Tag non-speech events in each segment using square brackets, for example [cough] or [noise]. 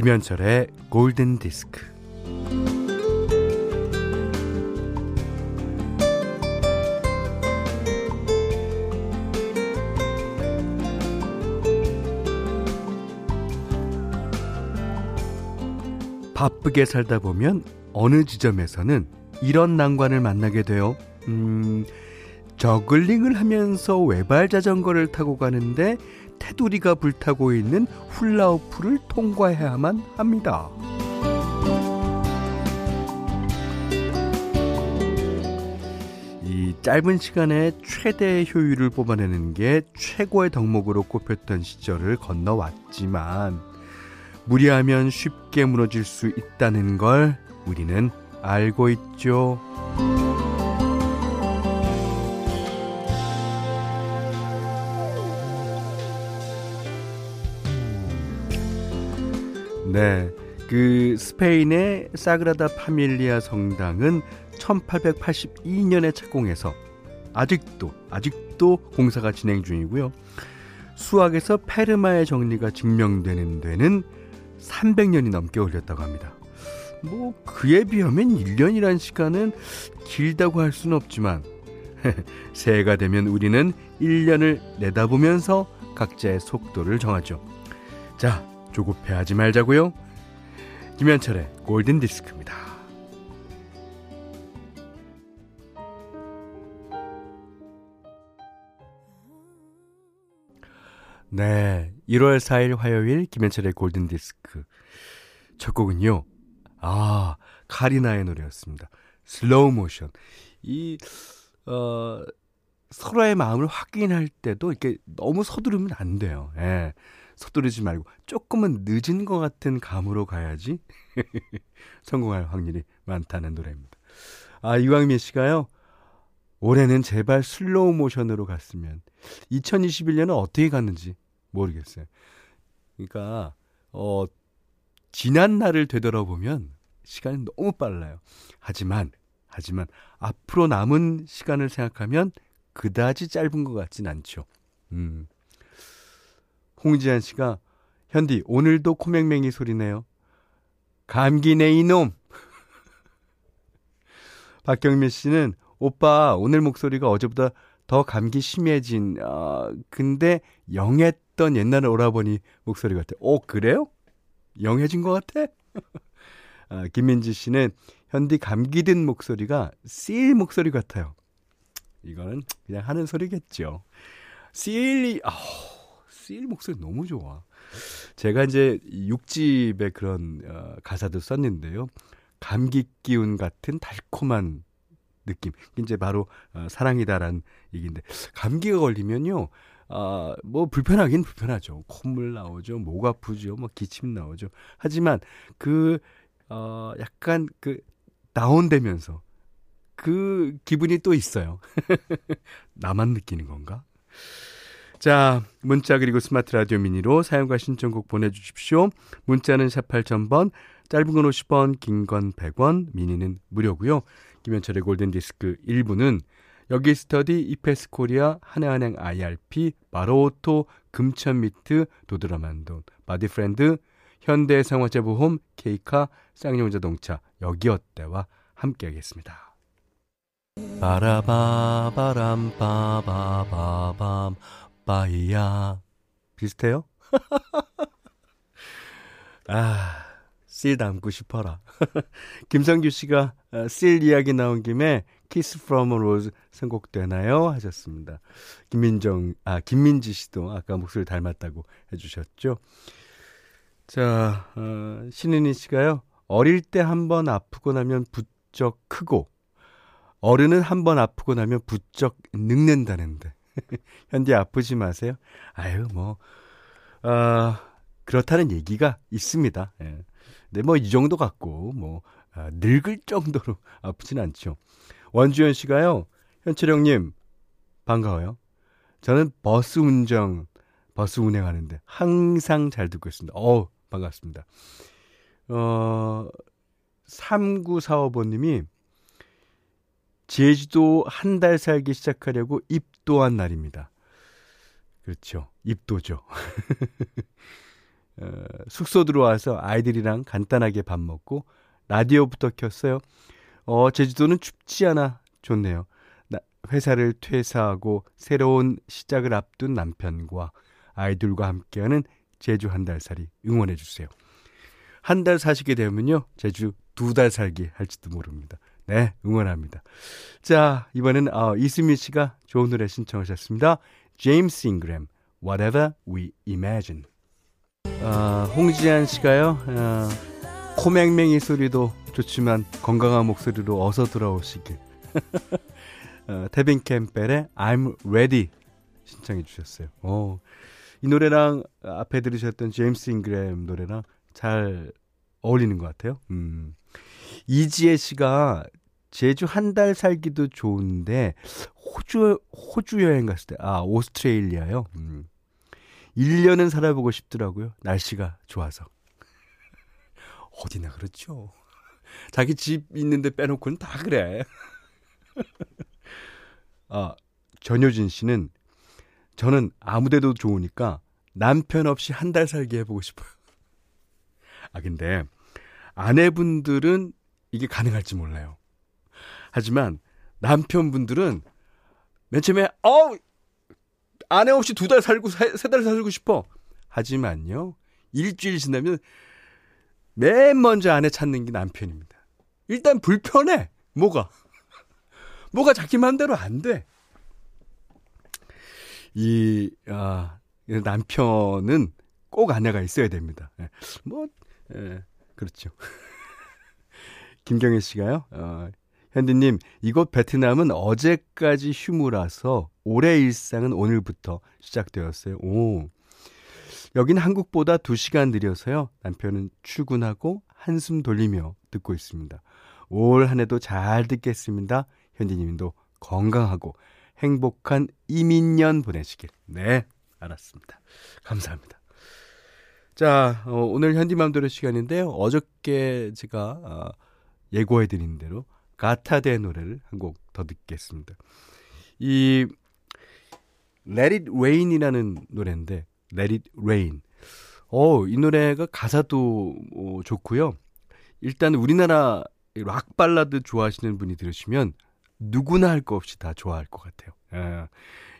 김현철의 골든 디스크. 바쁘게 살다 보면 어느 지점에서는 이런 난관을 만나게 돼요. 음, 저글링을 하면서 외발 자전거를 타고 가는데 테두리가 불타고 있는 훌라후프를 통과해야만 합니다. 이 짧은 시간에 최대 효율을 뽑아내는 게 최고의 덕목으로 꼽혔던 시절을 건너왔지만 무리하면 쉽게 무너질 수 있다는 걸 우리는 알고 있죠. 네. 그 스페인의 사그라다 파밀리아 성당은 1882년에 착공해서 아직도 아직도 공사가 진행 중이고요. 수학에서 페르마의 정리가 증명되는 데는 300년이 넘게 걸렸다고 합니다. 뭐 그에 비하면 1년이란 시간은 길다고 할 수는 없지만 [laughs] 새해가 되면 우리는 1년을 내다보면서 각자의 속도를 정하죠. 자, 조급해하지 말자고요. 김현철의 골든 디스크입니다. 네, 1월 4일 화요일 김현철의 골든 디스크 첫 곡은요. 아, 카리나의 노래였습니다. Slow Motion. 이 어, 서로의 마음을 확인할 때도 이렇게 너무 서두르면 안 돼요. 예. 서두르지 말고 조금은 늦은 것 같은 감으로 가야지 [laughs] 성공할 확률이 많다는 노래입니다. 아, 이광민 씨가요. 올해는 제발 슬로우 모션으로 갔으면 2021년은 어떻게 갔는지 모르겠어요. 그러니까 어 지난 날을 되돌아보면 시간이 너무 빨라요. 하지만 하지만 앞으로 남은 시간을 생각하면 그다지 짧은 것 같진 않죠. 음. 홍지한 씨가 현디 오늘도 코맹맹이 소리네요. 감기네 이놈. [laughs] 박경민 씨는 오빠 오늘 목소리가 어제보다 더 감기 심해진 아 근데 영했던 옛날 오라버니 목소리 같아. 오 그래요? 영해진 것 같아? [laughs] 아, 김민지 씨는 현디 감기 든 목소리가 씰 목소리 같아요. 이거는 그냥 하는 소리겠죠. 씰이 아우 쓰일 목소리 너무 좋아. 제가 이제 6집에 그런 어, 가사도 썼는데요. 감기 기운 같은 달콤한 느낌. 이제 바로 어, 사랑이다란 얘기인데 감기가 걸리면요. 아, 뭐 불편하긴 불편하죠. 콧물 나오죠. 목 아프죠. 뭐 기침 나오죠. 하지만 그 어, 약간 그 다운되면서 그 기분이 또 있어요. [laughs] 나만 느끼는 건가? 자, 문자 그리고 스마트 라디오 미니로 사용과 신청곡 보내주십시오. 문자는 샵 8000번, 짧은 건 50원, 긴 건 100원, 미니는 무료고요. 김현철의 골든디스크 1부는 여기 스터디, 이페스 코리아, 하나은행 IRP, 마로오토, 금천미트, 도드라만돈, 바디프렌드, 현대생활재보험, 케이카, 쌍용자동차, 여기어때와 함께하겠습니다. 바라바바람 바바바밤 빠이야. 비슷해요? [laughs] 아, 씰 닮고 싶어라. [laughs] 김성규 씨가 씰 아, 이야기 나온 김에 Kiss from Rose 선곡되나요? 하셨습니다. 김민정, 아, 김민지 씨도 아까 목소리 닮았다고 해주셨죠. 자, 어, 신은희 씨가요. 어릴 때 한 번 아프고 나면 부쩍 크고, 어른은 한 번 아프고 나면 부쩍 늙는다는데. [laughs] 현디 아프지 마세요. 아유, 뭐, 아, 그렇다는 얘기가 있습니다. 예. 근데 뭐, 이 정도 갖고, 뭐, 아, 늙을 정도로 [laughs] 아프진 않죠. 원주현 씨가요, 현철형님, 반가워요. 저는 버스 운전, 버스 운행하는데 항상 잘 듣고 있습니다. 어 반갑습니다. 어, 3945번님이 제주도 한 달 살기 시작하려고 입 도한 날입니다. 그렇죠. 입도죠. [laughs] 어, 숙소 들어와서 아이들이랑 간단하게 밥 먹고 라디오부터 켰어요. 어, 제주도는 춥지 않아 좋네요. 나, 회사를 퇴사하고 새로운 시작을 앞둔 남편과 아이들과 함께하는 제주 한 달 살이 응원해 주세요. 한 달 사시게 되면요. 제주 두 달 살기 할지도 모릅니다. 네, 응원합니다. 자, 이번엔 어, 이수민 씨가 좋은 노래 신청하셨습니다. 제임스 잉그램, Whatever We Imagine. 어, 홍지한 씨가요. 어, 코맹맹이 소리도 좋지만 건강한 목소리로 어서 돌아오시길. [laughs] 어, 태빈 캠벨의 I'm Ready 신청해 주셨어요. 어, 이 노래랑 앞에 들으셨던 제임스 잉그램 노래랑 잘 어울리는 것 같아요. 음. 이지혜 씨가 제주 한 달 살기도 좋은데 호주 호주 여행 갔을 때 아 오스트레일리아요. 음. 1년은 살아보고 싶더라고요. 날씨가 좋아서. [laughs] 어디나 그렇죠. [laughs] 자기 집 있는데 빼놓고는 다 그래. [laughs] 아, 전효진 씨는 저는 아무 데도 좋으니까 남편 없이 한 달 살게 해보고 싶어요. 아, 근데 아내분들은 이게 가능할지 몰라요. 하지만 남편분들은 맨 처음에 어 아내 없이 두 달 살고 세 달 살고 싶어. 하지만요 일주일 지나면 맨 먼저 아내 찾는 게 남편입니다. 일단 불편해. 뭐가 뭐가 자기 마음대로 안 돼. 이 아, 남편은 꼭 아내가 있어야 됩니다. 예. 뭐 예, 그렇죠. [laughs] 김경혜 씨가요. 어, 현디님, 이곳 베트남은 어제까지 휴무라서 올해 일상은 오늘부터 시작되었어요. 오. 여긴 한국보다 2시간 느려서요. 남편은 출근하고 한숨 돌리며 듣고 있습니다. 올 한 해도 잘 듣겠습니다. 현디님도 건강하고 행복한 이민년 보내시길. 네, 알았습니다. 감사합니다. 자, 어, 오늘 현디맘대로 시간인데요. 어저께 제가 어, 예고해드린 대로 가타데 노래를 한 곡 더 듣겠습니다. 이 Let It Rain이라는 노래인데 Let It Rain. 어, 이 노래가 가사도 어, 좋고요. 일단 우리나라 락 발라드 좋아하시는 분이 들으시면 누구나 할 거 없이 다 좋아할 것 같아요. 예,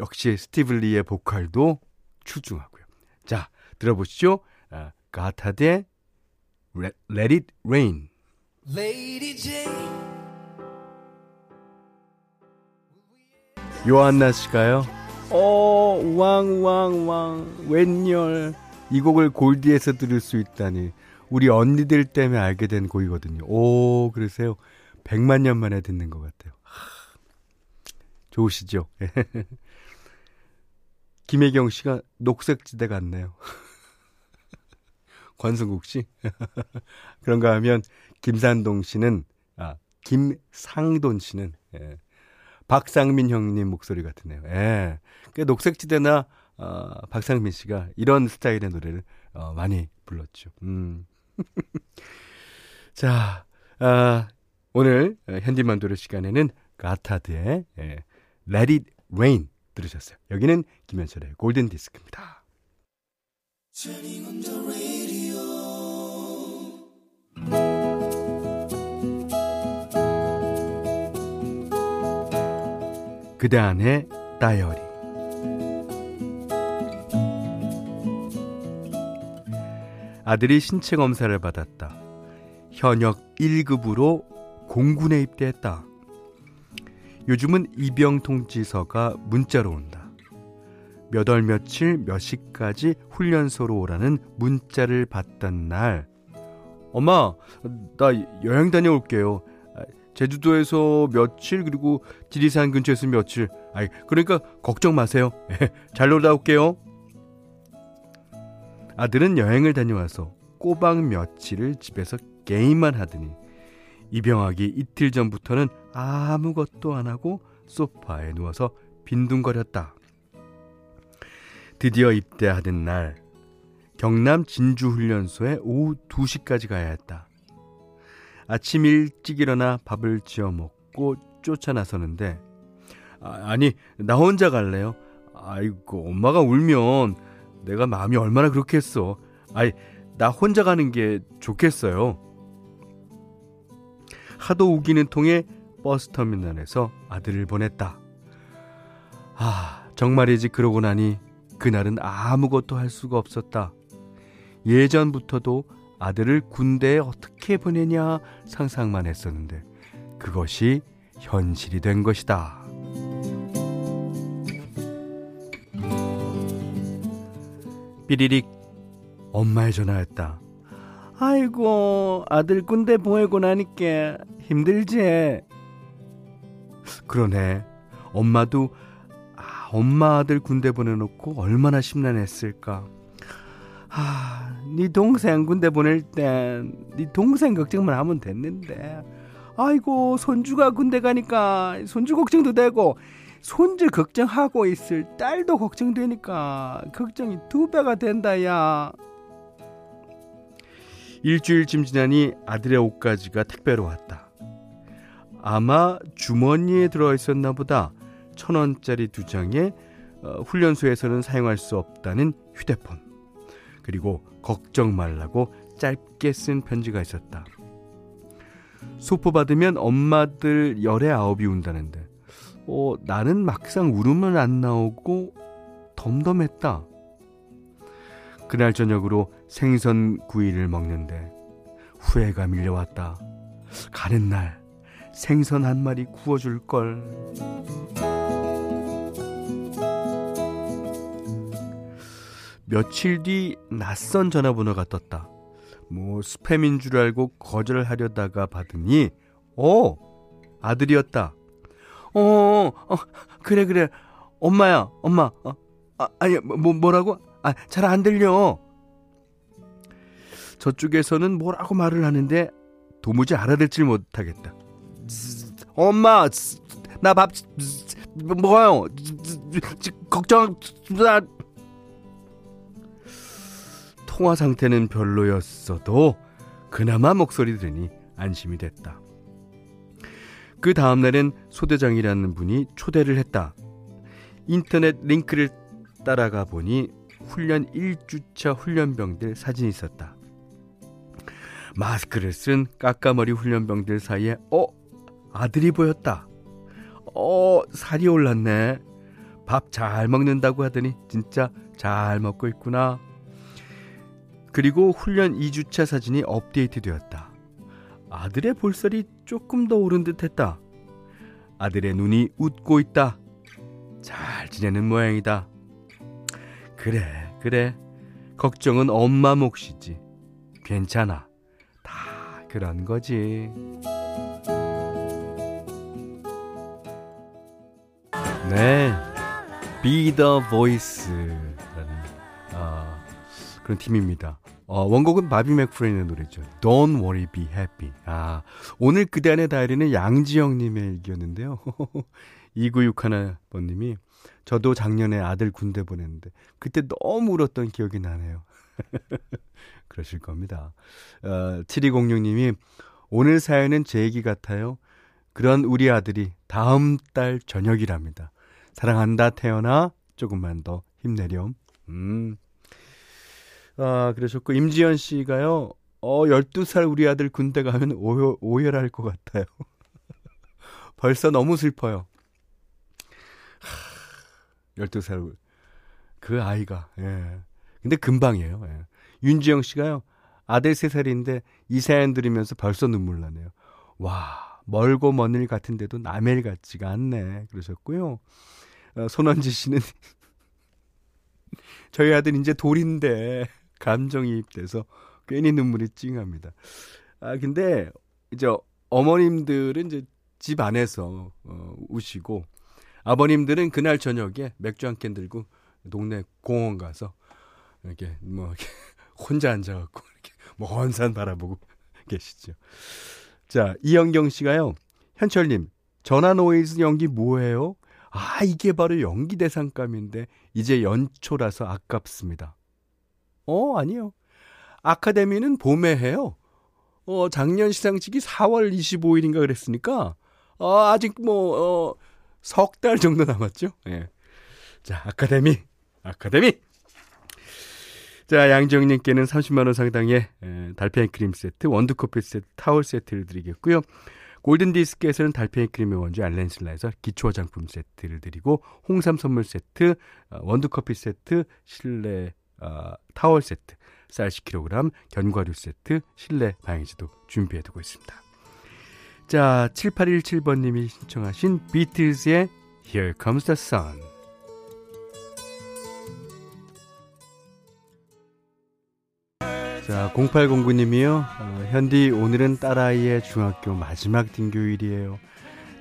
역시 스티블리의 보컬도 추중하고요. 자, 들어보시죠. 아, 가타데 Let It Rain. Lady Jane. 요한나 씨가요. 어, 왕왕왕 웬열 이 곡을 골디에서 들을 수 있다니 우리 언니들 때문에 알게 된 곡이거든요. 오, 그러세요. 100만 년 만에 듣는 것 같아요. 좋으시죠? [laughs] 김혜경 씨가 녹색지대 같네요. [laughs] 권승국 씨? [laughs] 그런가 하면 김산동 씨는 아 김상돈 씨는 예. 박상민 형님 목소리 같으네요. 예. 그 녹색지대나 어, 박상민 씨가 이런 스타일의 노래를 어, 많이 불렀죠. 음. [laughs] 자, 아, 오늘 현디만도의 시간에는 가타드의 예, Let It Rain 들으셨어요. 여기는 김현철의 골든 디스크입니다. 그대 안의 다이어리 아들이 신체 검사를 받았다. 현역 1급으로 공군에 입대했다. 요즘은 입영 통지서가 문자로 온다. 몇 월 며칠 몇 시까지 훈련소로 오라는 문자를 받던 날 엄마 나 여행 다녀올게요. 제주도에서 며칠 그리고 지리산 근처에서 며칠. 아이 그러니까 걱정 마세요. [laughs] 잘 놀다 올게요. 아들은 여행을 다녀와서 꼬박 며칠을 집에서 게임만 하더니 입영하기 이틀 전부터는 아무것도 안 하고 소파에 누워서 빈둥거렸다. 드디어 입대하던 날 경남 진주훈련소에 오후 2시까지 가야 했다. 아침 일찍 일어나 밥을 지어 먹고 쫓아 나서는데 아, 니나 혼자 갈래요? 아이고 엄마가 울면 내가 마음이 얼마나 그렇겠어. 아이, 나 혼자 가는 게 좋겠어요. 하도 우기는 통에 버스터미널에서 아들을 보냈다. 아, 정말이지 그러고 나니 그날은 아무것도 할 수가 없었다. 예전부터도 아들을 군대에 어떻게 보내냐 상상만 했었는데 그것이 현실이 된 것이다. 삐리릭 엄마의 전화였다. 아이고 아들 군대 보내고 나니까 힘들지. 그러네. 엄마도 아, 엄마 아들 군대 보내놓고 얼마나 심란했을까. 아, 네 동생 군대 보낼 땐 네 동생 걱정만 하면 됐는데. 아이고 손주가 군대 가니까 손주 걱정도 되고 손주 걱정하고 있을 딸도 걱정되니까 걱정이 두 배가 된다 야. 일주일쯤 지나니 아들의 옷가지가 택배로 왔다. 아마 주머니에 들어 있었나 보다. 천 원짜리 두 장에 어, 훈련소에서는 사용할 수 없다는 휴대폰. 그리고 걱정 말라고 짧게 쓴 편지가 있었다. 소포 받으면 엄마들 열에 아홉이 운다는데, 어, 나는 막상 울음은 안 나오고 덤덤했다. 그날 저녁으로 생선 구이를 먹는데 후회가 밀려왔다. 가는 날 생선 한 마리 구워줄 걸. 며칠 뒤 낯선 전화번호가 떴다. 뭐 스팸인 줄 알고 거절하려다가 받으니 어 아들이었다. 어, 어 그래 그래 엄마야 엄마 어, 아, 아니 뭐 뭐라고 아, 잘 안 들려. 저쪽에서는 뭐라고 말을 하는데 도무지 알아듣질 못하겠다. 엄마, 나 밥 먹어요. 걱정. 통화 상태는 별로였어도 그나마 목소리 들으니 안심이 됐다. 그 다음날엔 소대장이라는 분이 초대를 했다. 인터넷 링크를 따라가 보니 훈련 1주차 훈련병들 사진이 있었다. 마스크를 쓴 까까머리 훈련병들 사이에 어 아들이 보였다. 어 살이 올랐네. 밥 잘 먹는다고 하더니 진짜 잘 먹고 있구나. 그리고 훈련 2주차 사진이 업데이트 되었다. 아들의 볼살이 조금 더 오른 듯 했다. 아들의 눈이 웃고 있다. 잘 지내는 모양이다. 그래, 그래. 걱정은 엄마 몫이지. 괜찮아. 다 그런 거지. 네. Be the Voice라는 아, 그런 팀입니다. 어, 원곡은 바비 맥프레인의 노래죠. Don't worry, be happy. 아, 오늘 그대 안의 다이리는 양지영님의 일기였는데요. [laughs] 2961번님이 저도 작년에 아들 군대 보냈는데 그때 너무 울었던 기억이 나네요. [laughs] 그러실 겁니다. 어, 7206님이 오늘 사연은 제 얘기 같아요. 그런 우리 아들이 다음 달 저녁이랍니다. 사랑한다 태어나 조금만 더 힘내렴. 음. 아, 그러셨고 임지연 씨가요. 어, 12살 우리 아들 군대 가면 오열, 오열할 것 같아요. [laughs] 벌써 너무 슬퍼요. 12살 그 아이가 예. 근데 금방이에요. 예. 윤지영 씨가요. 아들 3살인데 이 사연 들으면서 벌써 눈물 나네요. 와, 멀고 먼 일 같은데도 남의 일 같지가 않네. 그러셨고요. 어, 손원지 씨는 [laughs] 저희 아들 이제 돌인데 감정이입돼서 괜히 눈물이 찡합니다. 아, 근데 이제 어머님들은 이제 집 안에서 어, 우시고 아버님들은 그날 저녁에 맥주 한 캔 들고 동네 공원 가서 이렇게 뭐 이렇게 [laughs] 혼자 앉아갖고 이렇게 먼 산 바라보고 [laughs] 계시죠. 자 이영경 씨가요. 현철님 전화 노이즈 연기 뭐예요? 아 이게 바로 연기 대상감인데 이제 연초라서 아깝습니다. 어 아니요. 아카데미는 봄에 해요. 어 작년 시상식이 4월 25일인가 그랬으니까 어, 아직 뭐 어, 석 달 정도 남았죠. 예. 자, 아카데미. 아카데미. 자, 양정님께는 30만원 상당의 달팽이 크림 세트, 원두커피 세트, 타월 세트를 드리겠고요. 골든디스크에서는 달팽이 크림의 원주 알렌실라에서 기초 화장품 세트를 드리고 홍삼 선물 세트, 어, 원두커피 세트, 실내 어, 타월 세트, 쌀 10kg, 견과류 세트, 실내 방향지도 준비해 두고 있습니다. 자, 7817번님이 신청하신 비틀즈의 Here Comes the Sun. 자, 0809님이요. 어, 현디, 오늘은 딸아이의 중학교 마지막 등교일이에요.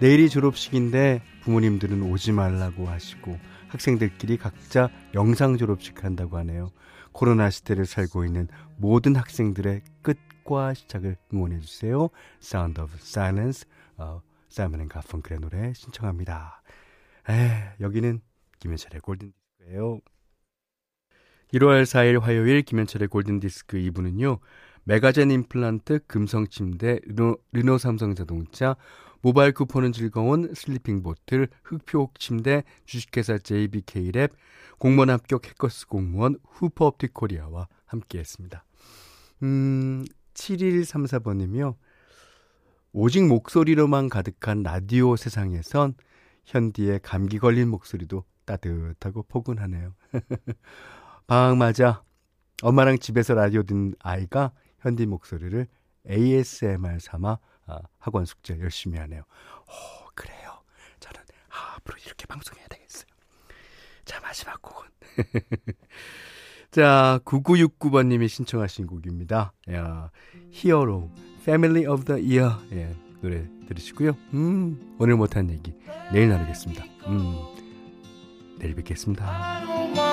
내일이 졸업식인데 부모님들은 오지 말라고 하시고 학생들끼리 각자 영상 졸업식 한다고 하네요. 코로나 시대를 살고 있는 모든 학생들의 끝과 시작을 응원해 주세요. Sound of Silence, 어, 사이먼 앤 가펑클의 노래 신청합니다. 에, 여기는 김현철의 골든디스크예요. 1월 4일 화요일 김현철의 골든디스크 2부는요. 메가젠 임플란트, 금성침대, 르노, 르노 삼성자동차, 모바일 쿠폰은 즐거운 슬리핑 보틀, 흑표 침대, 주식회사 JBK랩, 공무원 합격 해커스 공무원 후퍼업틱 코리아와 함께 했습니다. 음, 7134번이며, 오직 목소리로만 가득한 라디오 세상에선 현디의 감기 걸린 목소리도 따뜻하고 포근하네요. [laughs] 방학 맞아 엄마랑 집에서 라디오 듣는 아이가 현디 목소리를 ASMR 삼아 아, 학원 숙제 열심히 하네요. 오, 그래요. 저는 아, 앞으로 이렇게 방송해야 되겠어요. 자, 마지막 곡은. [laughs] 자, 9969번님이 신청하신 곡입니다. 야, 히어로, Family of the Year. 예, 노래 들으시고요. 음, 오늘 못한 얘기 내일 나누겠습니다. 음, 내일 뵙겠습니다.